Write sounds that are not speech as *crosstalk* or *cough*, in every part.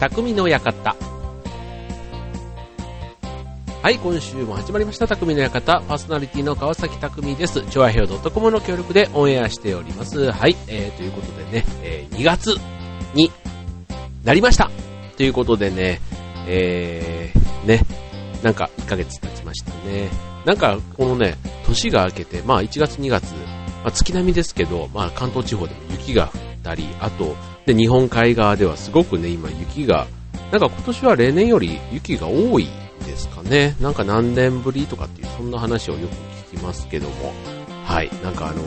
匠の館。はい、今週も始まりました、匠の館。パーソナリティの川崎匠です。超和平洋 .com の協力でオンエアしております。はい、えー、ということでね、えー、2月になりました。ということでね、えー、ね、なんか1ヶ月経ちましたね。なんか、このね、年が明けて、まあ1月2月、まあ、月並みですけど、まあ関東地方でも雪が降ったり、あと、で、日本海側ではすごくね、今雪が、なんか今年は例年より雪が多いですかね。なんか何年ぶりとかっていう、そんな話をよく聞きますけども、はい、なんかあの、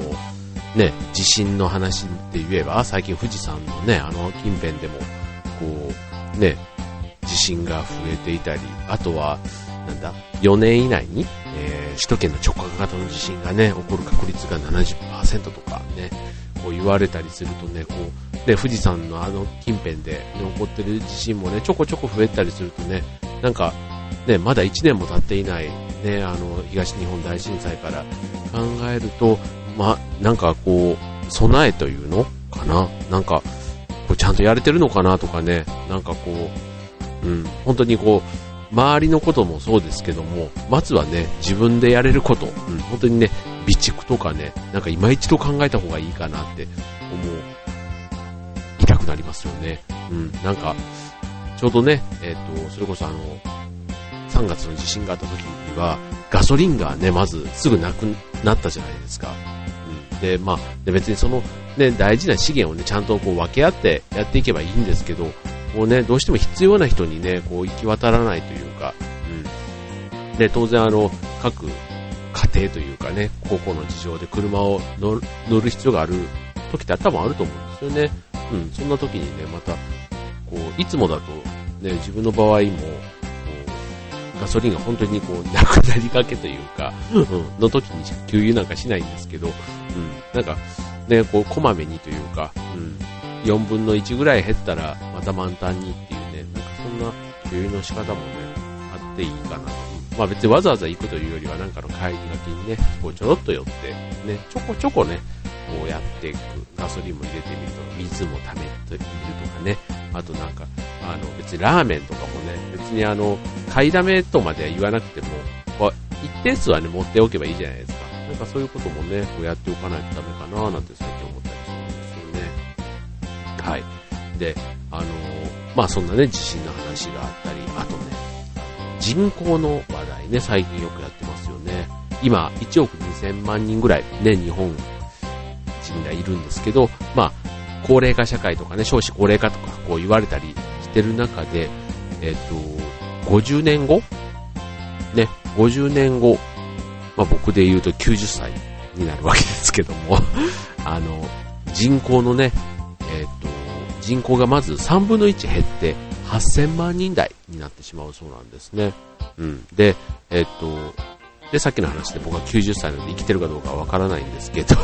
ね、地震の話って言えば、最近富士山のね、あの近辺でも、こう、ね、地震が増えていたり、あとは、なんだ、4年以内に、えー、首都圏の直角型の地震がね、起こる確率が70%とかね、こう言われたりするとね、こう、で、富士山のあの近辺で、ね、起こってる地震もね、ちょこちょこ増えたりするとね、なんか、ね、まだ1年も経っていない、ね、あの、東日本大震災から考えると、ま、なんかこう、備えというのかな？なんか、こうちゃんとやれてるのかなとかね、なんかこう、うん、本当にこう、周りのこともそうですけども、まずはね、自分でやれること、うん、本当にね、備蓄とかね、なんか今一度考えた方がいいかなって思う、痛くなりますよね。うん、なんか、ちょうどね、えっ、ー、と、それこそあの、3月の地震があった時には、ガソリンがね、まずすぐなくなったじゃないですか。うん、で、まあ、で別にその、ね、大事な資源をね、ちゃんとこう分け合ってやっていけばいいんですけど、こうね、どうしても必要な人にね、こう行き渡らないというか、うん。で、当然あの、各家庭というかね、高校の事情で車を乗る必要がある時って多分あると思うんですよね。うん、そんな時にね、また、こう、いつもだと、ね、自分の場合も、こう、ガソリンが本当にこう、なくなりかけというか、うん、の時に給油なんかしないんですけど、うん、なんか、ね、こう、こまめにというか、うん、4分の1ぐらい減ったらまた満タンにっていうね、なんかそんな給油の仕方もね、あっていいかなと。まあ別にわざわざ行くというよりはなんかの帰りがけにね、こうちょろっと寄って、ね、ちょこちょこね、こうやっていく。ガソリンも入れてみるとか、水も溜めてみるとかね。あとなんか、あの別にラーメンとかもね、別にあの、買いだめとまでは言わなくても、こう一定数はね、持っておけばいいじゃないですか。なんかそういうこともね、こうやっておかないとダメかななんて最近思ったりするんですよねはい。で、あの、まあそんなね、地震の話があったり、あと、人口の話題ね、最近よくやってますよね。今、1億2000万人ぐらいね、日本人がいるんですけど、まあ、高齢化社会とかね、少子高齢化とかこう言われたりしてる中で、えっ、と、50年後？ね、50年後、まあ僕で言うと90歳になるわけですけども *laughs* あの、人口のね、えっ、と、人口がまず3分の1減って8000万人台になってしまうそうなんですね。うん。で、えっ、と、で、さっきの話で僕は90歳なので生きてるかどうかわからないんですけど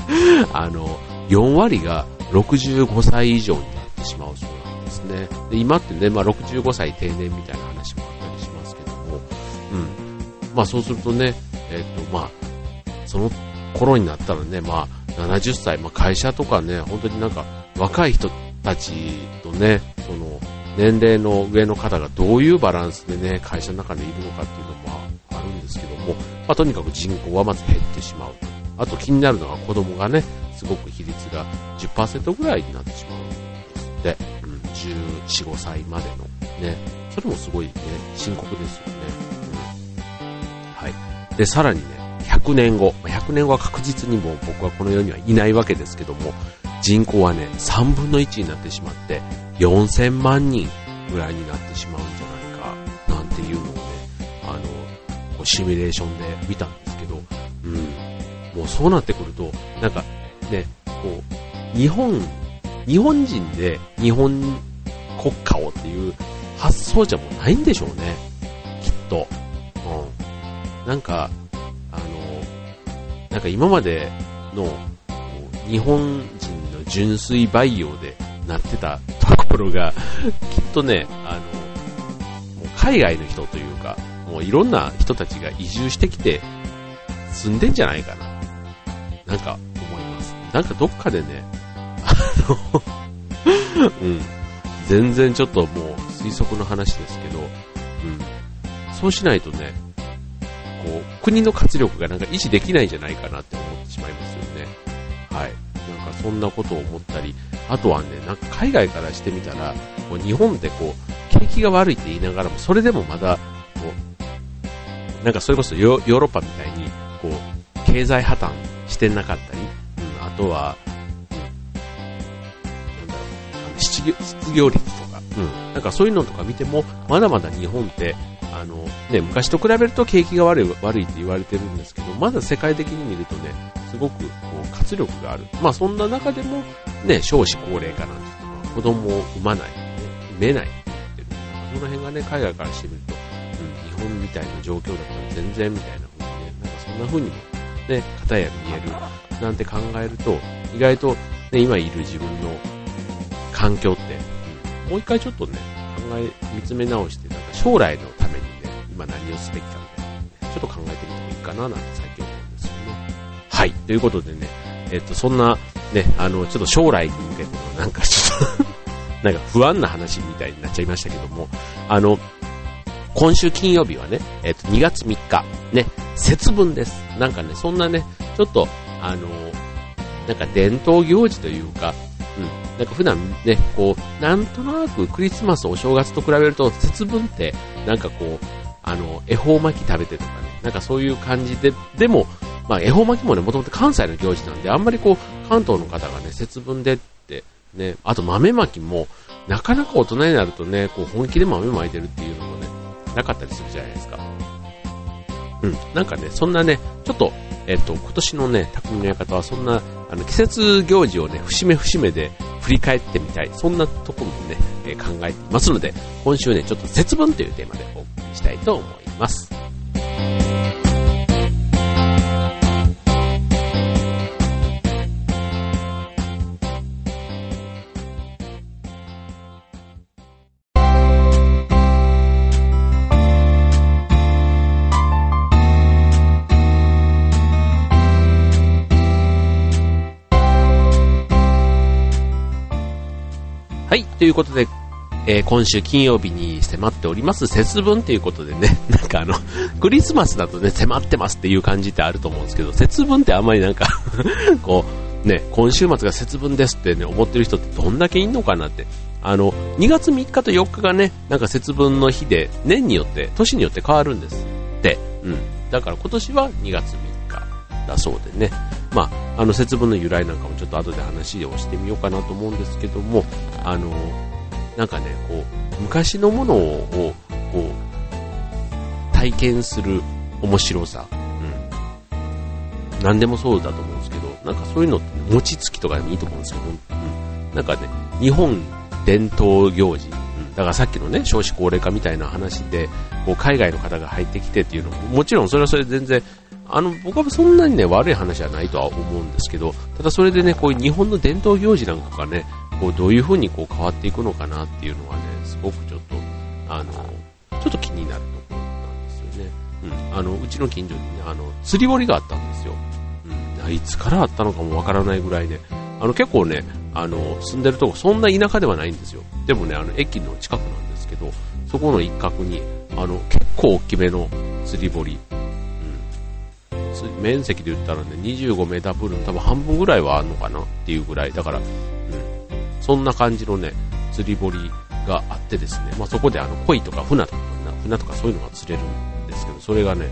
*laughs* あの、4割が65歳以上になってしまうそうなんですね。で、今ってね、まあ65歳定年みたいな話もあったりしますけども、うん。まあそうするとね、えっ、と、まあ、その頃になったらね、まあ70歳、まあ会社とかね、本当になんか若い人たちとね、その、年齢の上の方がどういうバランスでね、会社の中にいるのかっていうのもあるんですけども、まあ、とにかく人口はまず減ってしまうと。あと気になるのは子供がね、すごく比率が10%ぐらいになってしまうんですって。うん、14、5歳までのね、それもすごいね、深刻ですよね。うん。はい。で、さらにね、100年後、100年後は確実にも僕はこの世にはいないわけですけども、人口はね、3分の1になってしまって、4000万人ぐらいになってしまうんじゃないか、なんていうのをね、あの、シミュレーションで見たんですけど、うん、もうそうなってくると、なんかね、こう、日本、日本人で日本国家をっていう発想じゃもうないんでしょうね、きっと。うん。なんか、あの、なんか今までの日本純粋培養でなってたところが、きっとね、あの、もう海外の人というか、もういろんな人たちが移住してきて住んでんじゃないかな。なんか思います。なんかどっかでね、あの *laughs* うん、全然ちょっともう推測の話ですけど、うん。そうしないとね、こう、国の活力がなんか維持できないんじゃないかなって思ってしまいますよね。はい。なんかそんなことを思ったり、あとはね、なんか海外からしてみたら、こう日本でこう、景気が悪いって言いながらも、それでもまだ、こう、なんかそれこそヨーロッパみたいに、こう、経済破綻してなかったり、うん、あとは、失業率とか、うん、なんかそういうのとか見ても、まだまだ日本って、あの、ね、昔と比べると景気が悪い、悪いって言われてるんですけど、まだ世界的に見るとね、すごくこう活力がある。まあそんな中でも、ね、少子高齢化なんて言って、子供を産まない、ね、産めないって言ってる。その辺がね、海外からしてみると、うん、日本みたいな状況だったら全然みたいな風にね、なんかそんな風にも、ね、方や見える、なんて考えると、意外と、ね、今いる自分の環境って、うん、もう一回ちょっとね、考え、見つめ直して、なんか将来のためにね、今何をすべきかみたいな、ね、ちょっと考えてみてもいいかななんて最近思。はい、ということでね、えっと、そんな、ね、あの、ちょっと将来に向けての、なんかちょっと *laughs* なんか不安な話みたいになっちゃいましたけども、あの、今週金曜日はね、えっと、2月3日、ね、節分です。なんかね、そんなね、ちょっと、あの、なんか伝統行事というか、うん、なんか普段ね、こう、なんとなくクリスマス、お正月と比べると、節分って、なんかこう、あの、恵方巻き食べてとかね、なんかそういう感じで、でも、まあ、恵方巻きもね、もともと関西の行事なんで、あんまりこう、関東の方がね、節分でって、ね、あと豆巻きも、なかなか大人になるとね、こう、本気で豆巻いてるっていうのもね、なかったりするじゃないですか。うん、なんかね、そんなね、ちょっと、えっと、今年のね、匠の館はそんな、あの、季節行事をね、節目節目で振り返ってみたい、そんなところもね、え、考えていますので、今週ね、ちょっと節分というテーマでお送りしたいと思います。ということで、えー、今週金曜日に迫っております節分ということでね、*laughs* なんかあの、クリスマスだとね、迫ってますっていう感じってあると思うんですけど、節分ってあんまりなんか *laughs* こう、ね、今週末が節分ですってね、思ってる人ってどんだけいんのかなって。あの、2月3日と4日がね、なんか節分の日で、年によって、年によって変わるんですって。うん。だから今年は2月3日だそうでね。まあ、あの節分の由来なんかもちょっと後で話をしてみようかなと思うんですけども、あの、なんかね、こう、昔のものを、こう、体験する面白さ、うん。何でもそうだと思うんですけど、なんかそういうのって、餅つきとかでもいいと思うんですけど、うん。なんかね、日本伝統行事、だからさっきのね、少子高齢化みたいな話で、こう、海外の方が入ってきてっていうのも、もちろんそれはそれ全然あの、僕はそんなにね、悪い話はないとは思うんですけど、ただそれでね、こういう日本の伝統行事なんかがね、こうどういう風にこう変わっていくのかなっていうのはね、すごくちょっと、あの、ちょっと気になるところなんですよね。うん。あの、うちの近所にね、あの、釣り堀があったんですよ。うん。いつからあったのかもわからないぐらいで、あの、結構ね、あの、住んでるとこ、そんな田舎ではないんですよ。でもね、あの、駅の近くなんですけど、そこの一角に、あの、結構大きめの釣り堀、面積で言ったらね、25メタプールの多分半分ぐらいはあるのかなっていうぐらい。だから、うん。そんな感じのね、釣り堀があってですね、まあ、そこであの、鯉とか船とか、船とかそういうのが釣れるんですけど、それがね、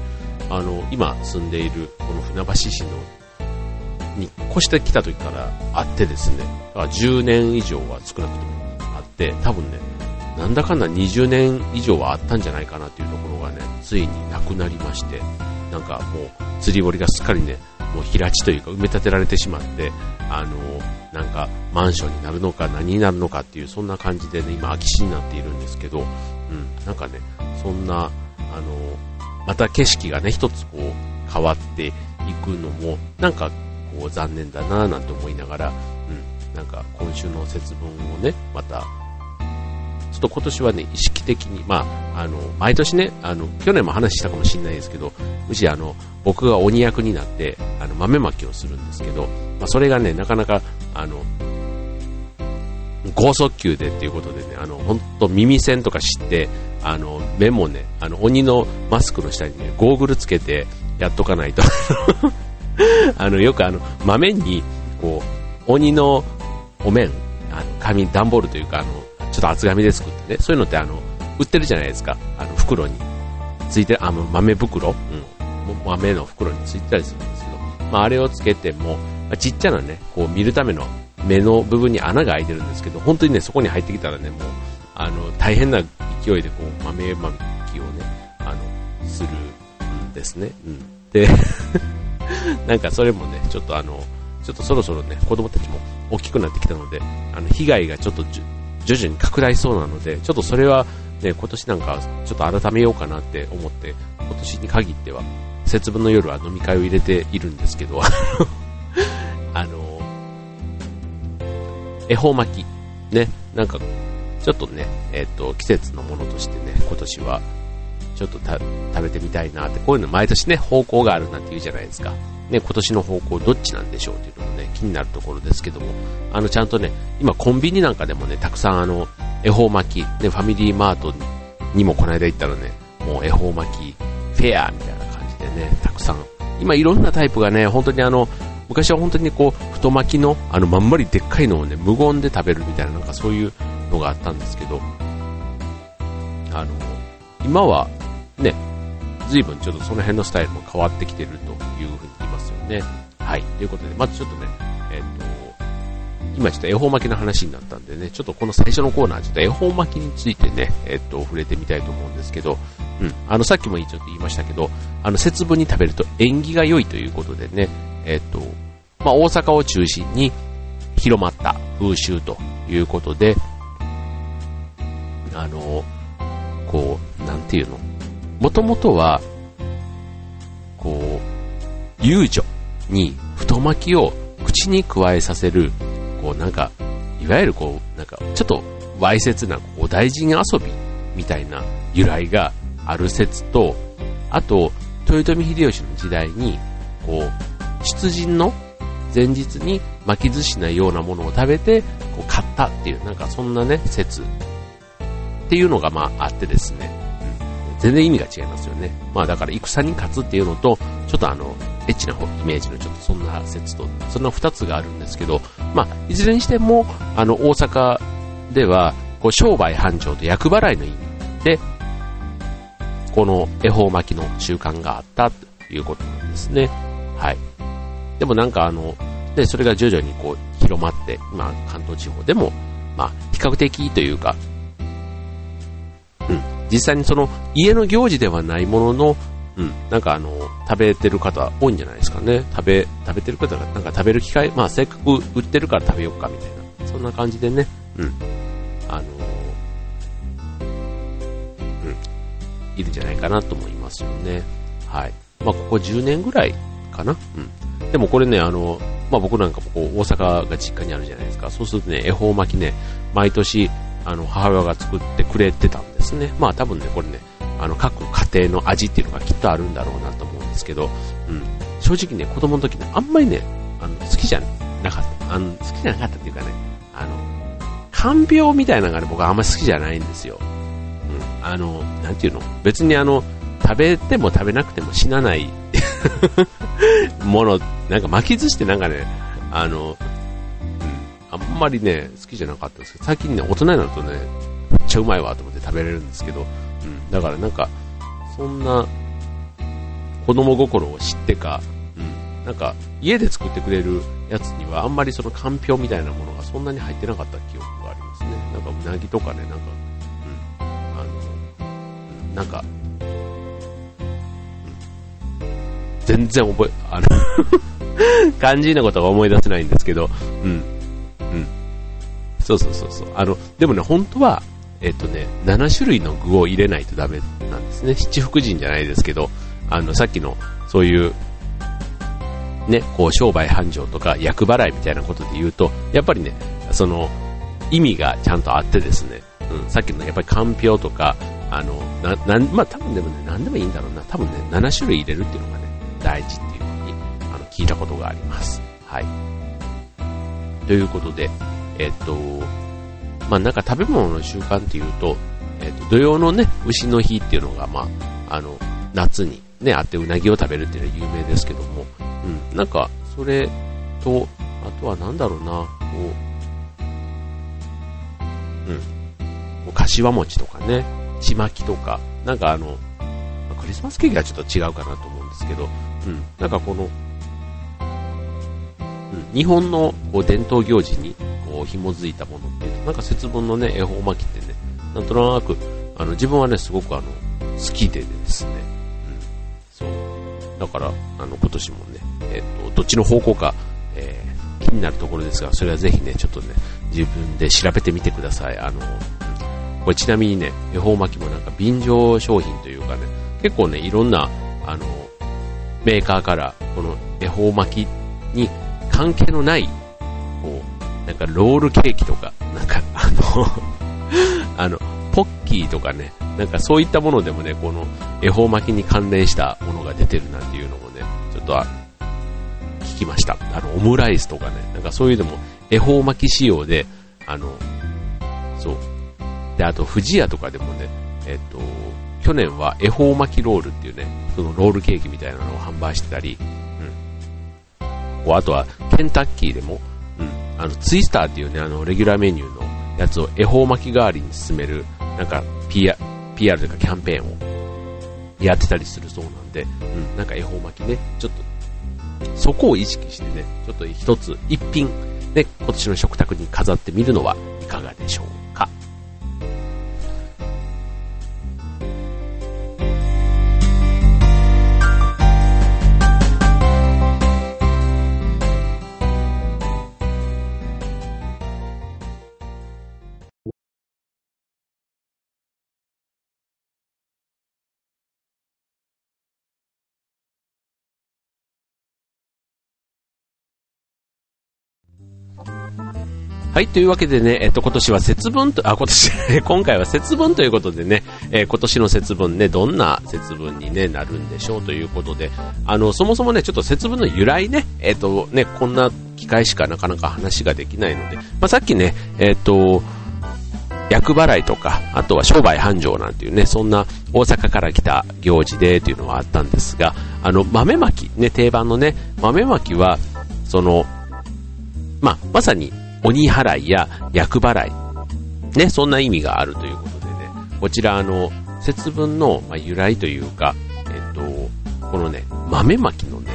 あの、今住んでいるこの船橋市の、に越してきた時からあってですね、だから10年以上は少なくともあって、多分ね、なんだかんだ20年以上はあったんじゃないかなっていうところがね、ついになくなりまして、なんかもう釣り堀がすっかりね、もう平地というか埋め立てられてしまって、あの、なんかマンションになるのか何になるのかっていうそんな感じでね、今空き地になっているんですけど、うん、なんかね、そんな、あの、また景色がね、一つこう変わっていくのも、なんかこう残念だなぁなんて思いながら、うん、なんか今週の節分をね、またちょっと今年はね、意識的に、まあ、あの、毎年ね、あの、去年も話したかもしれないですけど、うちあの、僕が鬼役になって、あの、豆まきをするんですけど、まあ、それがね、なかなか、あの、剛速球でっていうことでね、あの、本当耳栓とか知って、あの、目もね、あの、鬼のマスクの下にね、ゴーグルつけてやっとかないと。*laughs* あの、よくあの、豆に、こう、鬼のお面、あの、紙、段ボールというか、あの、ちょっと厚紙で作ってね、そういうのってあの、売ってるじゃないですか、あの、袋に。ついて、あの、豆袋うん。豆の袋についてたりするんですけど、まあ、あれをつけても、まあ、ちっちゃなね、こう見るための目の部分に穴が開いてるんですけど、本当にね、そこに入ってきたらね、もう、あの、大変な勢いでこう、豆まきをね、あの、するんですね。うん。で *laughs* なんかそれもね、ちょっとあの、ちょっとそろそろね、子供たちも大きくなってきたので、あの、被害がちょっと徐々に拡大そうなので、ちょっとそれはね、今年なんかちょっと改めようかなって思って、今年に限っては、節分の夜は飲み会を入れているんですけど、*laughs* あの、恵方巻き、ね、なんか、ちょっとね、えっ、ー、と、季節のものとしてね、今年は、ちょっと食べてみたいなって、こういうの毎年ね、方向があるなんて言うじゃないですか。ね、今年の方向どっちなんでしょうっていうのもね、気になるところですけども、あの、ちゃんとね、今コンビニなんかでもね、たくさんあの、恵方巻き、ね、ファミリーマートにもこの間行ったらね、もう恵方巻き、フェアみたいな感じでね、たくさん、今いろんなタイプがね、本当にあの、昔は本当にこう、太巻きの、あの、まんまりでっかいのをね、無言で食べるみたいな、なんかそういうのがあったんですけど、あの、今は、ね、随分ちょっとその辺のスタイルも変わってきてるというふうにますよね。はい。ということで、まずちょっとね、えっ、と、今ちょっと恵方巻きの話になったんでね、ちょっとこの最初のコーナー、ちょっと恵方巻きについてね、えっ、と、触れてみたいと思うんですけど、うん。あの、さっきもちょっと言いましたけど、あの、節分に食べると縁起が良いということでね、えっ、と、まあ、大阪を中心に広まった風習ということで、あの、こう、なんていうの？もともとは、こう、遊女に太巻きを口に加えさせる、こうなんか、いわゆるこう、なんか、ちょっとわいせつなお大臣遊びみたいな由来がある説と、あと、豊臣秀吉の時代に、こう、出陣の前日に巻き寿司なようなものを食べて、こう買ったっていう、なんかそんなね、説。っていうのがまああってですね、全然意味が違いますよね。まあだから戦に勝つっていうのと、ちょっとあの、エッチなイメージのちょっとそんな説と、その二つがあるんですけど、まあ、いずれにしても、あの、大阪では、こう、商売繁盛と厄払いの意味で、この恵方巻きの習慣があったということなんですね。はい。でもなんかあの、で、それが徐々にこう、広まって、今、関東地方でも、まあ、比較的というか、うん、実際にその家の行事ではないものの、うん、なんかあの、食べてる方多いんじゃないですかね。食べ、食べてる方がなんか食べる機会、まあせっかく売ってるから食べようかみたいな、そんな感じでね、うん、あのうん、いるんじゃないかなと思いますよね。はい。まあここ10年ぐらいかな。うん。でもこれね、あの、まあ僕なんかもこう大阪が実家にあるじゃないですか。そうするとね、恵方巻きね、毎年あの、母親が作ってくれてたんですね。まあ多分ね、これね、あの、各家庭の味っていうのがきっとあるんだろうなと思うんですけど、うん。正直ね、子供の時ね、あんまりね、あの、好きじゃなかった。あの、好きじゃなかったっていうかね、あの、看病みたいなのがね、僕はあんまり好きじゃないんですよ。うん。あの、なんていうの？別にあの、食べても食べなくても死なない *laughs* もの、なんか巻き寿司ってなんかね、あの、うんあんまりね、好きじゃなかったんですけど、最近ね、大人になるとね、めっちゃうまいわと思って食べれるんですけど、うん、だからなんか、そんな、子供心を知ってか、うん、なんか、家で作ってくれるやつには、あんまりそのかんぴょうみたいなものがそんなに入ってなかった記憶がありますね。なんか、うなぎとかね、なんか、うん、あの、なんか、全然覚え、あの肝心なことが思い出せないんですけど、うん、うん。そうそうそうそう。あの、でもね、本当は、えっとね、7種類の具を入れないとダメなんですね。七福神じゃないですけど、あの、さっきの、そういう、ね、こう、商売繁盛とか、厄払いみたいなことで言うと、やっぱりね、その、意味がちゃんとあってですね、うん、さっきのやっぱりかんぴょうとか、あの、な、な、まあ、多分でもね、何でもいいんだろうな。多分ね、7種類入れるっていうのがね、大事っていうふうに、あの、聞いたことがあります。はい。ということで、えっと、まあなんか食べ物の習慣っていうと、えっ、と、土曜のね、牛の日っていうのが、まあ、あの、夏にね、あってうなぎを食べるっていうのは有名ですけども、うん、なんか、それと、あとはなんだろうな、こう、うん、こう柏餅とかね、ちまきとか、なんかあの、クリスマスケーキはちょっと違うかなと思うんですけど、うん、なんかこの、うん、日本のこう伝統行事にこう紐づいたものっていうと、なんか節分のね、恵方巻きってね、なんとなく、あの、自分はね、すごくあの、好きでですね、うん、そう。だから、あの、今年もね、えっ、ー、と、どっちの方向か、えー、気になるところですが、それはぜひね、ちょっとね、自分で調べてみてください。あの、これちなみにね、恵方巻きもなんか便乗商品というかね、結構ね、いろんな、あの、メーカーから、この恵方巻きに関係のない、なんかロールケーキとか、なんか、あの *laughs* あの、ポッキーとかね、なんかそういったものでもね、この恵方巻きに関連したものが出てるなんていうのもね、ちょっと聞きました。あの、オムライスとかね、なんかそういうのも恵方巻き仕様で、あの、そう、で、あと、富士屋とかでもね、えっと、去年は恵方巻きロールっていうね、そのロールケーキみたいなのを販売してたり、うん。あとは、ケンタッキーでも、うん、あの、ツイスターっていうね、あの、レギュラーメニューのやつを恵方巻き代わりに進める、なんか、PR、PR というかキャンペーンをやってたりするそうなんで、うん、なんか恵方巻きね、ちょっと、そこを意識してね、ちょっと一つ、一品、で、今年の食卓に飾ってみるのはいかがでしょうはい、というわけでね、えっと、今年は節分と、あ、今年、*laughs* 今回は節分ということでね、えー、今年の節分ね、どんな節分に、ね、なるんでしょうということで、あの、そもそもね、ちょっと節分の由来ね、えっと、ね、こんな機会しかなかなか話ができないので、まあ、さっきね、えっと、厄払いとか、あとは商売繁盛なんていうね、そんな大阪から来た行事でというのはあったんですが、あの、豆まき、ね、定番のね、豆まきは、その、まあ、まさに鬼払いや厄払い、ね、そんな意味があるということでね、こちらあの、節分の、由来というか、えっと、このね、豆まきのね、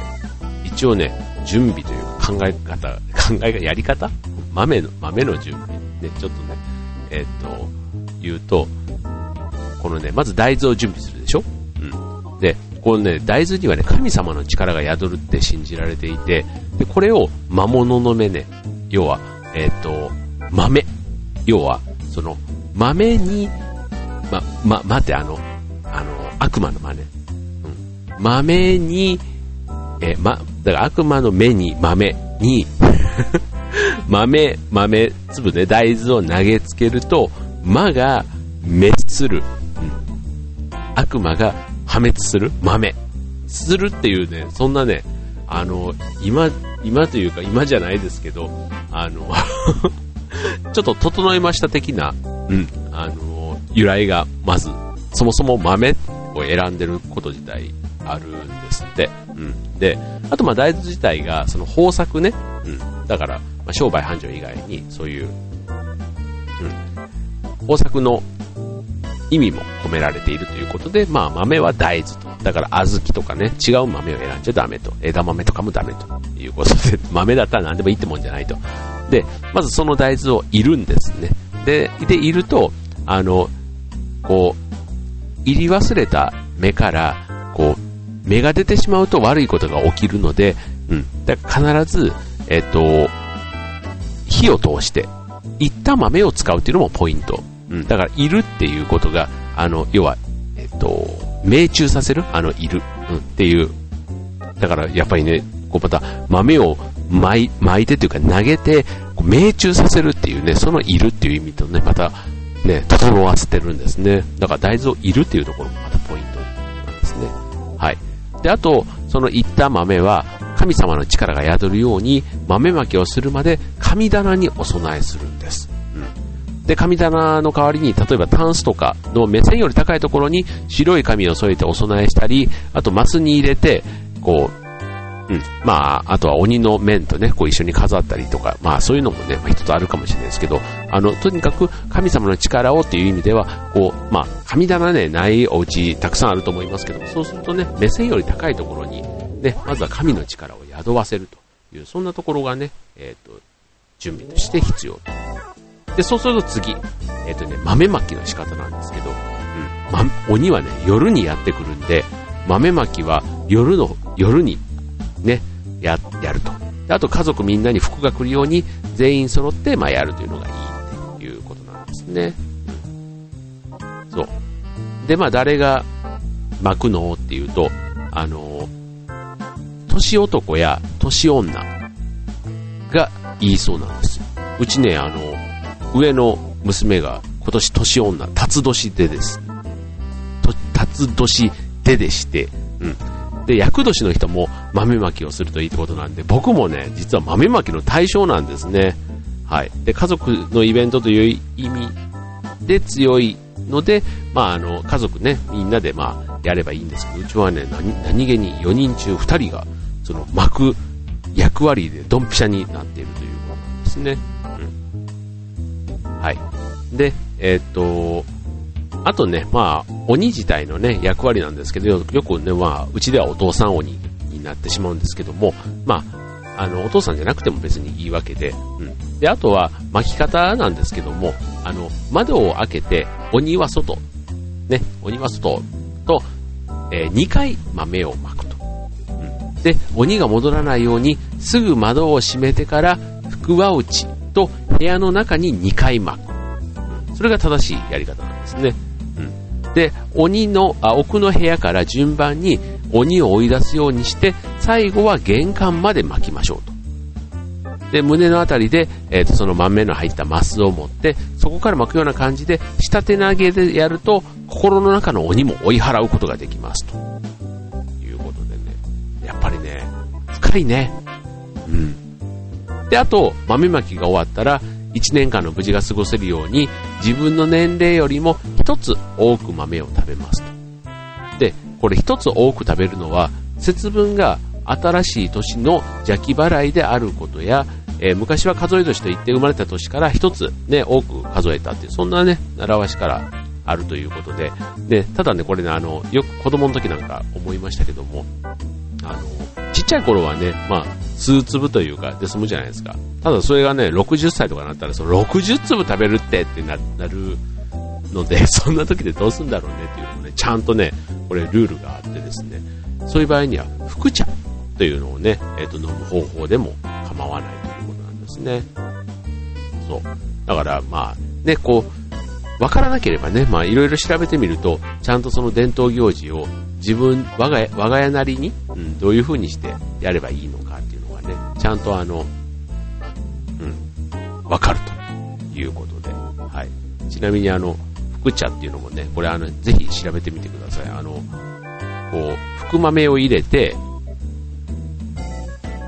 一応ね、準備というか考え方、考えが、やり方？豆の、豆の準備。ね、ちょっとね、えっと、言うと、このね、まず大豆を準備するでしょ？うん。で、このね、大豆にはね、神様の力が宿るって信じられていて、で、これを魔物の目ね、要は、えっ、ー、と、豆。要は、その、豆に、ま、ま、待って、あの、あの、悪魔の真似。うん。豆に、えま、だから悪魔の目に豆に *laughs* 豆、豆粒ね、大豆を投げつけると、魔が滅する。うん。悪魔が破滅する豆。するっていうね、そんなね、あの、今、今というか今じゃないですけど、あの *laughs* ちょっと整いました的な、うん、あの、由来がまず、そもそも豆を選んでること自体あるんですって。うん。で、あとまあ大豆自体が、その豊作ね、うん。だから、まあ、商売繁盛以外に、そういう、うん。豊作の意味も込められているということで、まあ豆は大豆と。だから小豆とかね、違う豆を選んじゃダメと。枝豆とかもダメということで、*laughs* 豆だったら何でもいいってもんじゃないと。で、まずその大豆をいるんですね。で、で、いると、あの、こう、入り忘れた芽から、こう、芽が出てしまうと悪いことが起きるので、うん。だから必ず、えっと、火を通して、いった豆を使うっていうのもポイント。うん。だから、いるっていうことが、あの、要は、えっと、命中させるあの、いる。うん。っていう。だから、やっぱりね、こうまた、豆を巻い巻いてというか投げて、命中させるっていうね、そのいるっていう意味とね、また、ね、整わせてるんですね。だから大豆をいるっていうところもまたポイントなんですね。はい。で、あと、そのいった豆は、神様の力が宿るように、豆まきをするまで神棚にお供えするんです。で、神棚の代わりに、例えばタンスとかの目線より高いところに白い紙を添えてお供えしたり、あとマスに入れて、こう、うん。まあ、あとは鬼の面とね、こう一緒に飾ったりとか、まあそういうのもね、まあ、一つあるかもしれないですけど、あの、とにかく神様の力をっていう意味では、こう、まあ、神棚ね、ないお家たくさんあると思いますけどそうするとね、目線より高いところに、ね、まずは神の力を宿わせるという、そんなところがね、えっ、ー、と、準備として必要と。で、そうすると次、えっ、ー、とね、豆まきの仕方なんですけど、うん、ま、鬼はね、夜にやってくるんで、豆まきは夜の、夜にね、や、やると。あと家族みんなに服が来るように全員揃って、ま、やるというのがいいっていうことなんですね。そう。で、まあ、誰が巻くのっていうと、あの、年男や年女が言いそうなんですよ。うちね、あの、上の娘が今年年女、辰年でです。辰年ででして、うん。で、厄年の人も豆まきをするといいってことなんで、僕もね、実は豆まきの対象なんですね。はい。で、家族のイベントという意味で強いので、まあ、あの、家族ね、みんなで、まあ、やればいいんですけど、うちはね、何、気に4人中2人が、その、巻く役割でドンピシャになっているということなんですね。はい。で、えー、っと、あとね、まあ、鬼自体のね、役割なんですけど、よくね、まあ、うちではお父さん鬼になってしまうんですけども、まあ、あの、お父さんじゃなくても別にいいわけで、うん。で、あとは、巻き方なんですけども、あの、窓を開けて、鬼は外、ね、鬼は外と、えー、2回豆を巻くと。うん。で、鬼が戻らないように、すぐ窓を閉めてから、福は内と部屋の中に2回巻く。それが正しいやり方なんですね。うんで、鬼の、あ、奥の部屋から順番に鬼を追い出すようにして、最後は玄関まで巻きましょうと。で、胸のあたりで、え、ー、と、その豆の入ったマスを持って、そこから巻くような感じで、下手投げでやると、心の中の鬼も追い払うことができます。ということでね、やっぱりね、深いね。うん。で、あと、豆まきが終わったら、1年間の無事が過ごせるように自分の年齢よりも1つ多く豆を食べますと。で、これ1つ多く食べるのは節分が新しい年の邪気払いであることや、えー、昔は数え年と言って生まれた年から1つね、多く数えたっていう、そんなね、習わしからあるということで、で、ただね、これね、あの、よく子供の時なんか思いましたけども、あの、ちっちゃい頃はね、まあ、数粒というかで済むじゃないですか。ただそれがね、60歳とかなったら、その60粒食べるってってななるので、*laughs* そんな時でどうすんだろうねっていうのもね、ちゃんとね、これルールがあってですね、そういう場合には、福茶というのをね、えっ、ー、と、飲む方法でも構わないということなんですね。そう。だから、まあ、ね、こう、わからなければね、まあ、いろいろ調べてみると、ちゃんとその伝統行事を自分、我が家、我が家なりに、うん、どういう風にしてやればいいのかっていうのがね、ちゃんとあの、うん、わかるということで、はい。ちなみにあの、福茶っていうのもね、これあの、ぜひ調べてみてください。あの、こう、福豆を入れて、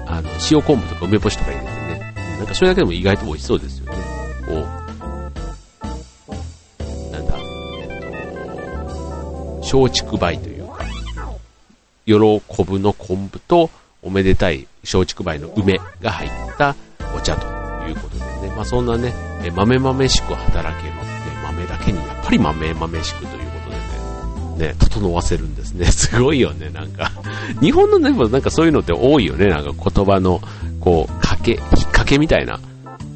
あの、塩昆布とか梅干しとか入れてね、なんかそれだけでも意外と美味しそうですよね。こう、なんだ、えっと、松竹梅という喜ぶの昆布とおめでたい松竹梅の梅が入ったお茶ということでね、まあそんなね、豆豆しく働ける、ね、豆だけにやっぱり豆豆しくということでね、ね、整わせるんですね。*laughs* すごいよね、なんか。日本のね、なんかそういうのって多いよね、なんか言葉の、こう、かけ、引っ掛けみたいな。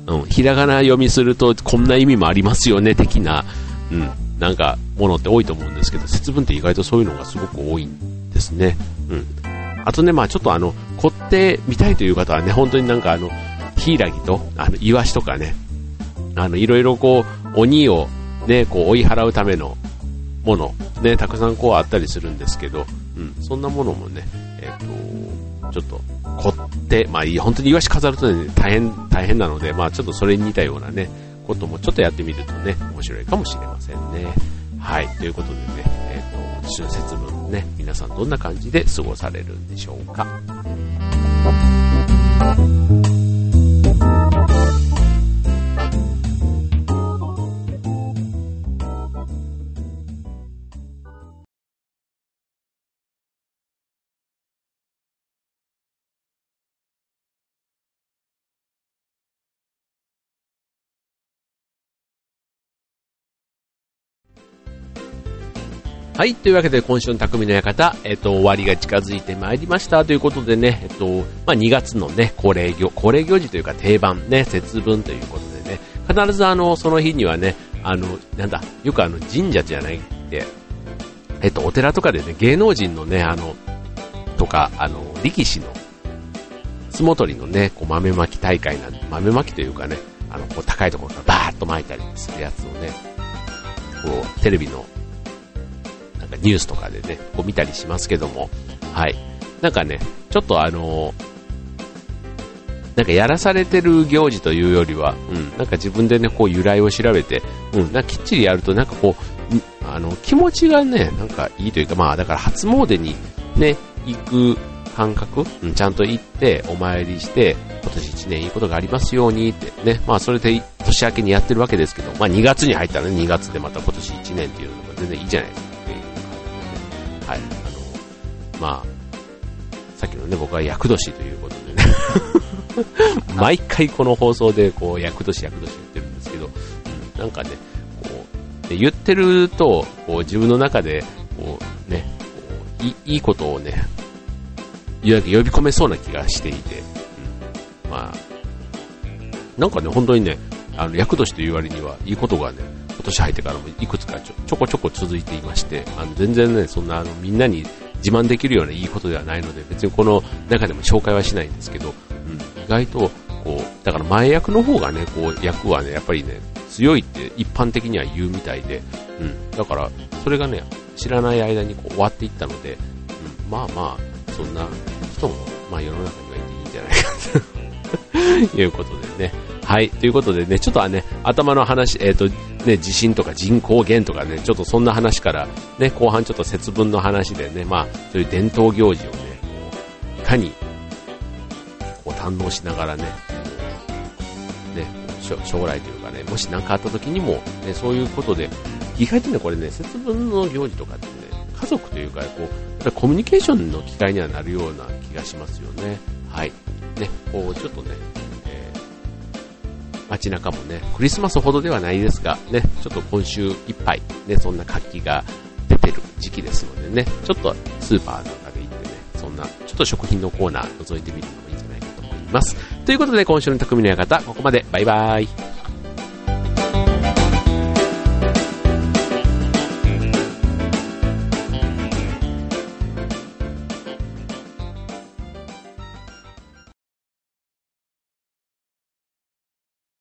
うん、ひらがな読みするとこんな意味もありますよね、的な、うん、なんか、ものって多いと思うんですけど、節分って意外とそういうのがすごく多いですね。うん。あとね、まあちょっとあの、凝ってみたいという方はね、本当になんかあの、ヒイラギと、あの、イワシとかね、あの、いろいろこう、鬼をね、こう追い払うためのもの、ね、たくさんこうあったりするんですけど、うん、そんなものもね、えっ、ー、と、ちょっと凝って、まあ本当にイワシ飾るとね、大変、大変なので、まあちょっとそれに似たようなね、こともちょっとやってみるとね、面白いかもしれませんね。はい、ということでね、春節分ね、皆さんどんな感じで過ごされるんでしょうか。はい。というわけで、今週の匠の館、えっ、と、終わりが近づいてまいりましたということでね、えっ、と、まあ、2月のね、恒例行、恒例行事というか定番ね、節分ということでね、必ずあの、その日にはね、あの、なんだ、よくあの、神社じゃないって、えっ、と、お寺とかでね、芸能人のね、あの、とか、あの、力士の、相撲取りのね、こう豆まき大会なんで、豆まきというかね、あの、こう高いところからバーッと巻いたりするやつをね、こう、テレビのニュースとかでね、こう見たりしますけども、はい。なんかね、ちょっとあのなんかやらされてる行事というよりは、うん、なんか自分でね、こう由来を調べて、うん、なんかきっちりやるとなんかこう、あの、気持ちがね、なんかいいというか、まあだから初詣にね、行く感覚、うん、ちゃんと行ってお参りして、今年1年いいことがありますようにってね、まあそれで年明けにやってるわけですけど、まあ2月に入ったらね、2月でまた今年1年っていうのも全然いいじゃないですか。はい、あの、まあ、さっきのね、僕は厄年ということでね。*laughs* 毎回この放送で、こう、厄年、厄年言ってるんですけど、うん、なんかね、こう、で言ってると、こう、自分の中で、こう、ね、こういいいことをね、呼び込めそうな気がしていて、うん、まあ、なんかね、本当にね、あの、厄年という割には、いいことがね、今年入ってからもいくつかちょちょこちょこ続いていまして、あの全然ね、そんなあのみんなに自慢できるようないいことではないので、別にこの中でも紹介はしないんですけど、うん、意外と、こう、だから前役の方がね、こう、役はね、やっぱりね、強いって一般的には言うみたいで、うん、だから、それがね、知らない間にこう終わっていったので、うん、まあまあ、そんな人も、まあ世の中にはいていいんじゃないかと。*laughs* いうことでね、はい。ということでね、ちょっとはね、頭の話、えっ、ー、と、ね、地震とか人口減とかね、ちょっとそんな話から、ね、後半ちょっと節分の話でね、まあ、そういう伝統行事をね、いかに、こう堪能しながらね、ね、将来というかね、もし何かあった時にも、ね、そういうことで、意外とね、これね、節分の行事とかってね、家族というか、こう、やっぱりコミュニケーションの機会にはなるような気がしますよね。はい。ね、こう、ちょっとね、街中もね、クリスマスほどではないですが、ね、ちょっと今週いっぱい、ね、そんな活気が出てる時期ですのでね、ちょっとスーパーなんかで行ってね、そんな、ちょっと食品のコーナー覗いてみるのもいいんじゃないかと思います。ということで今週の匠の館、ここまで。バイバーイ。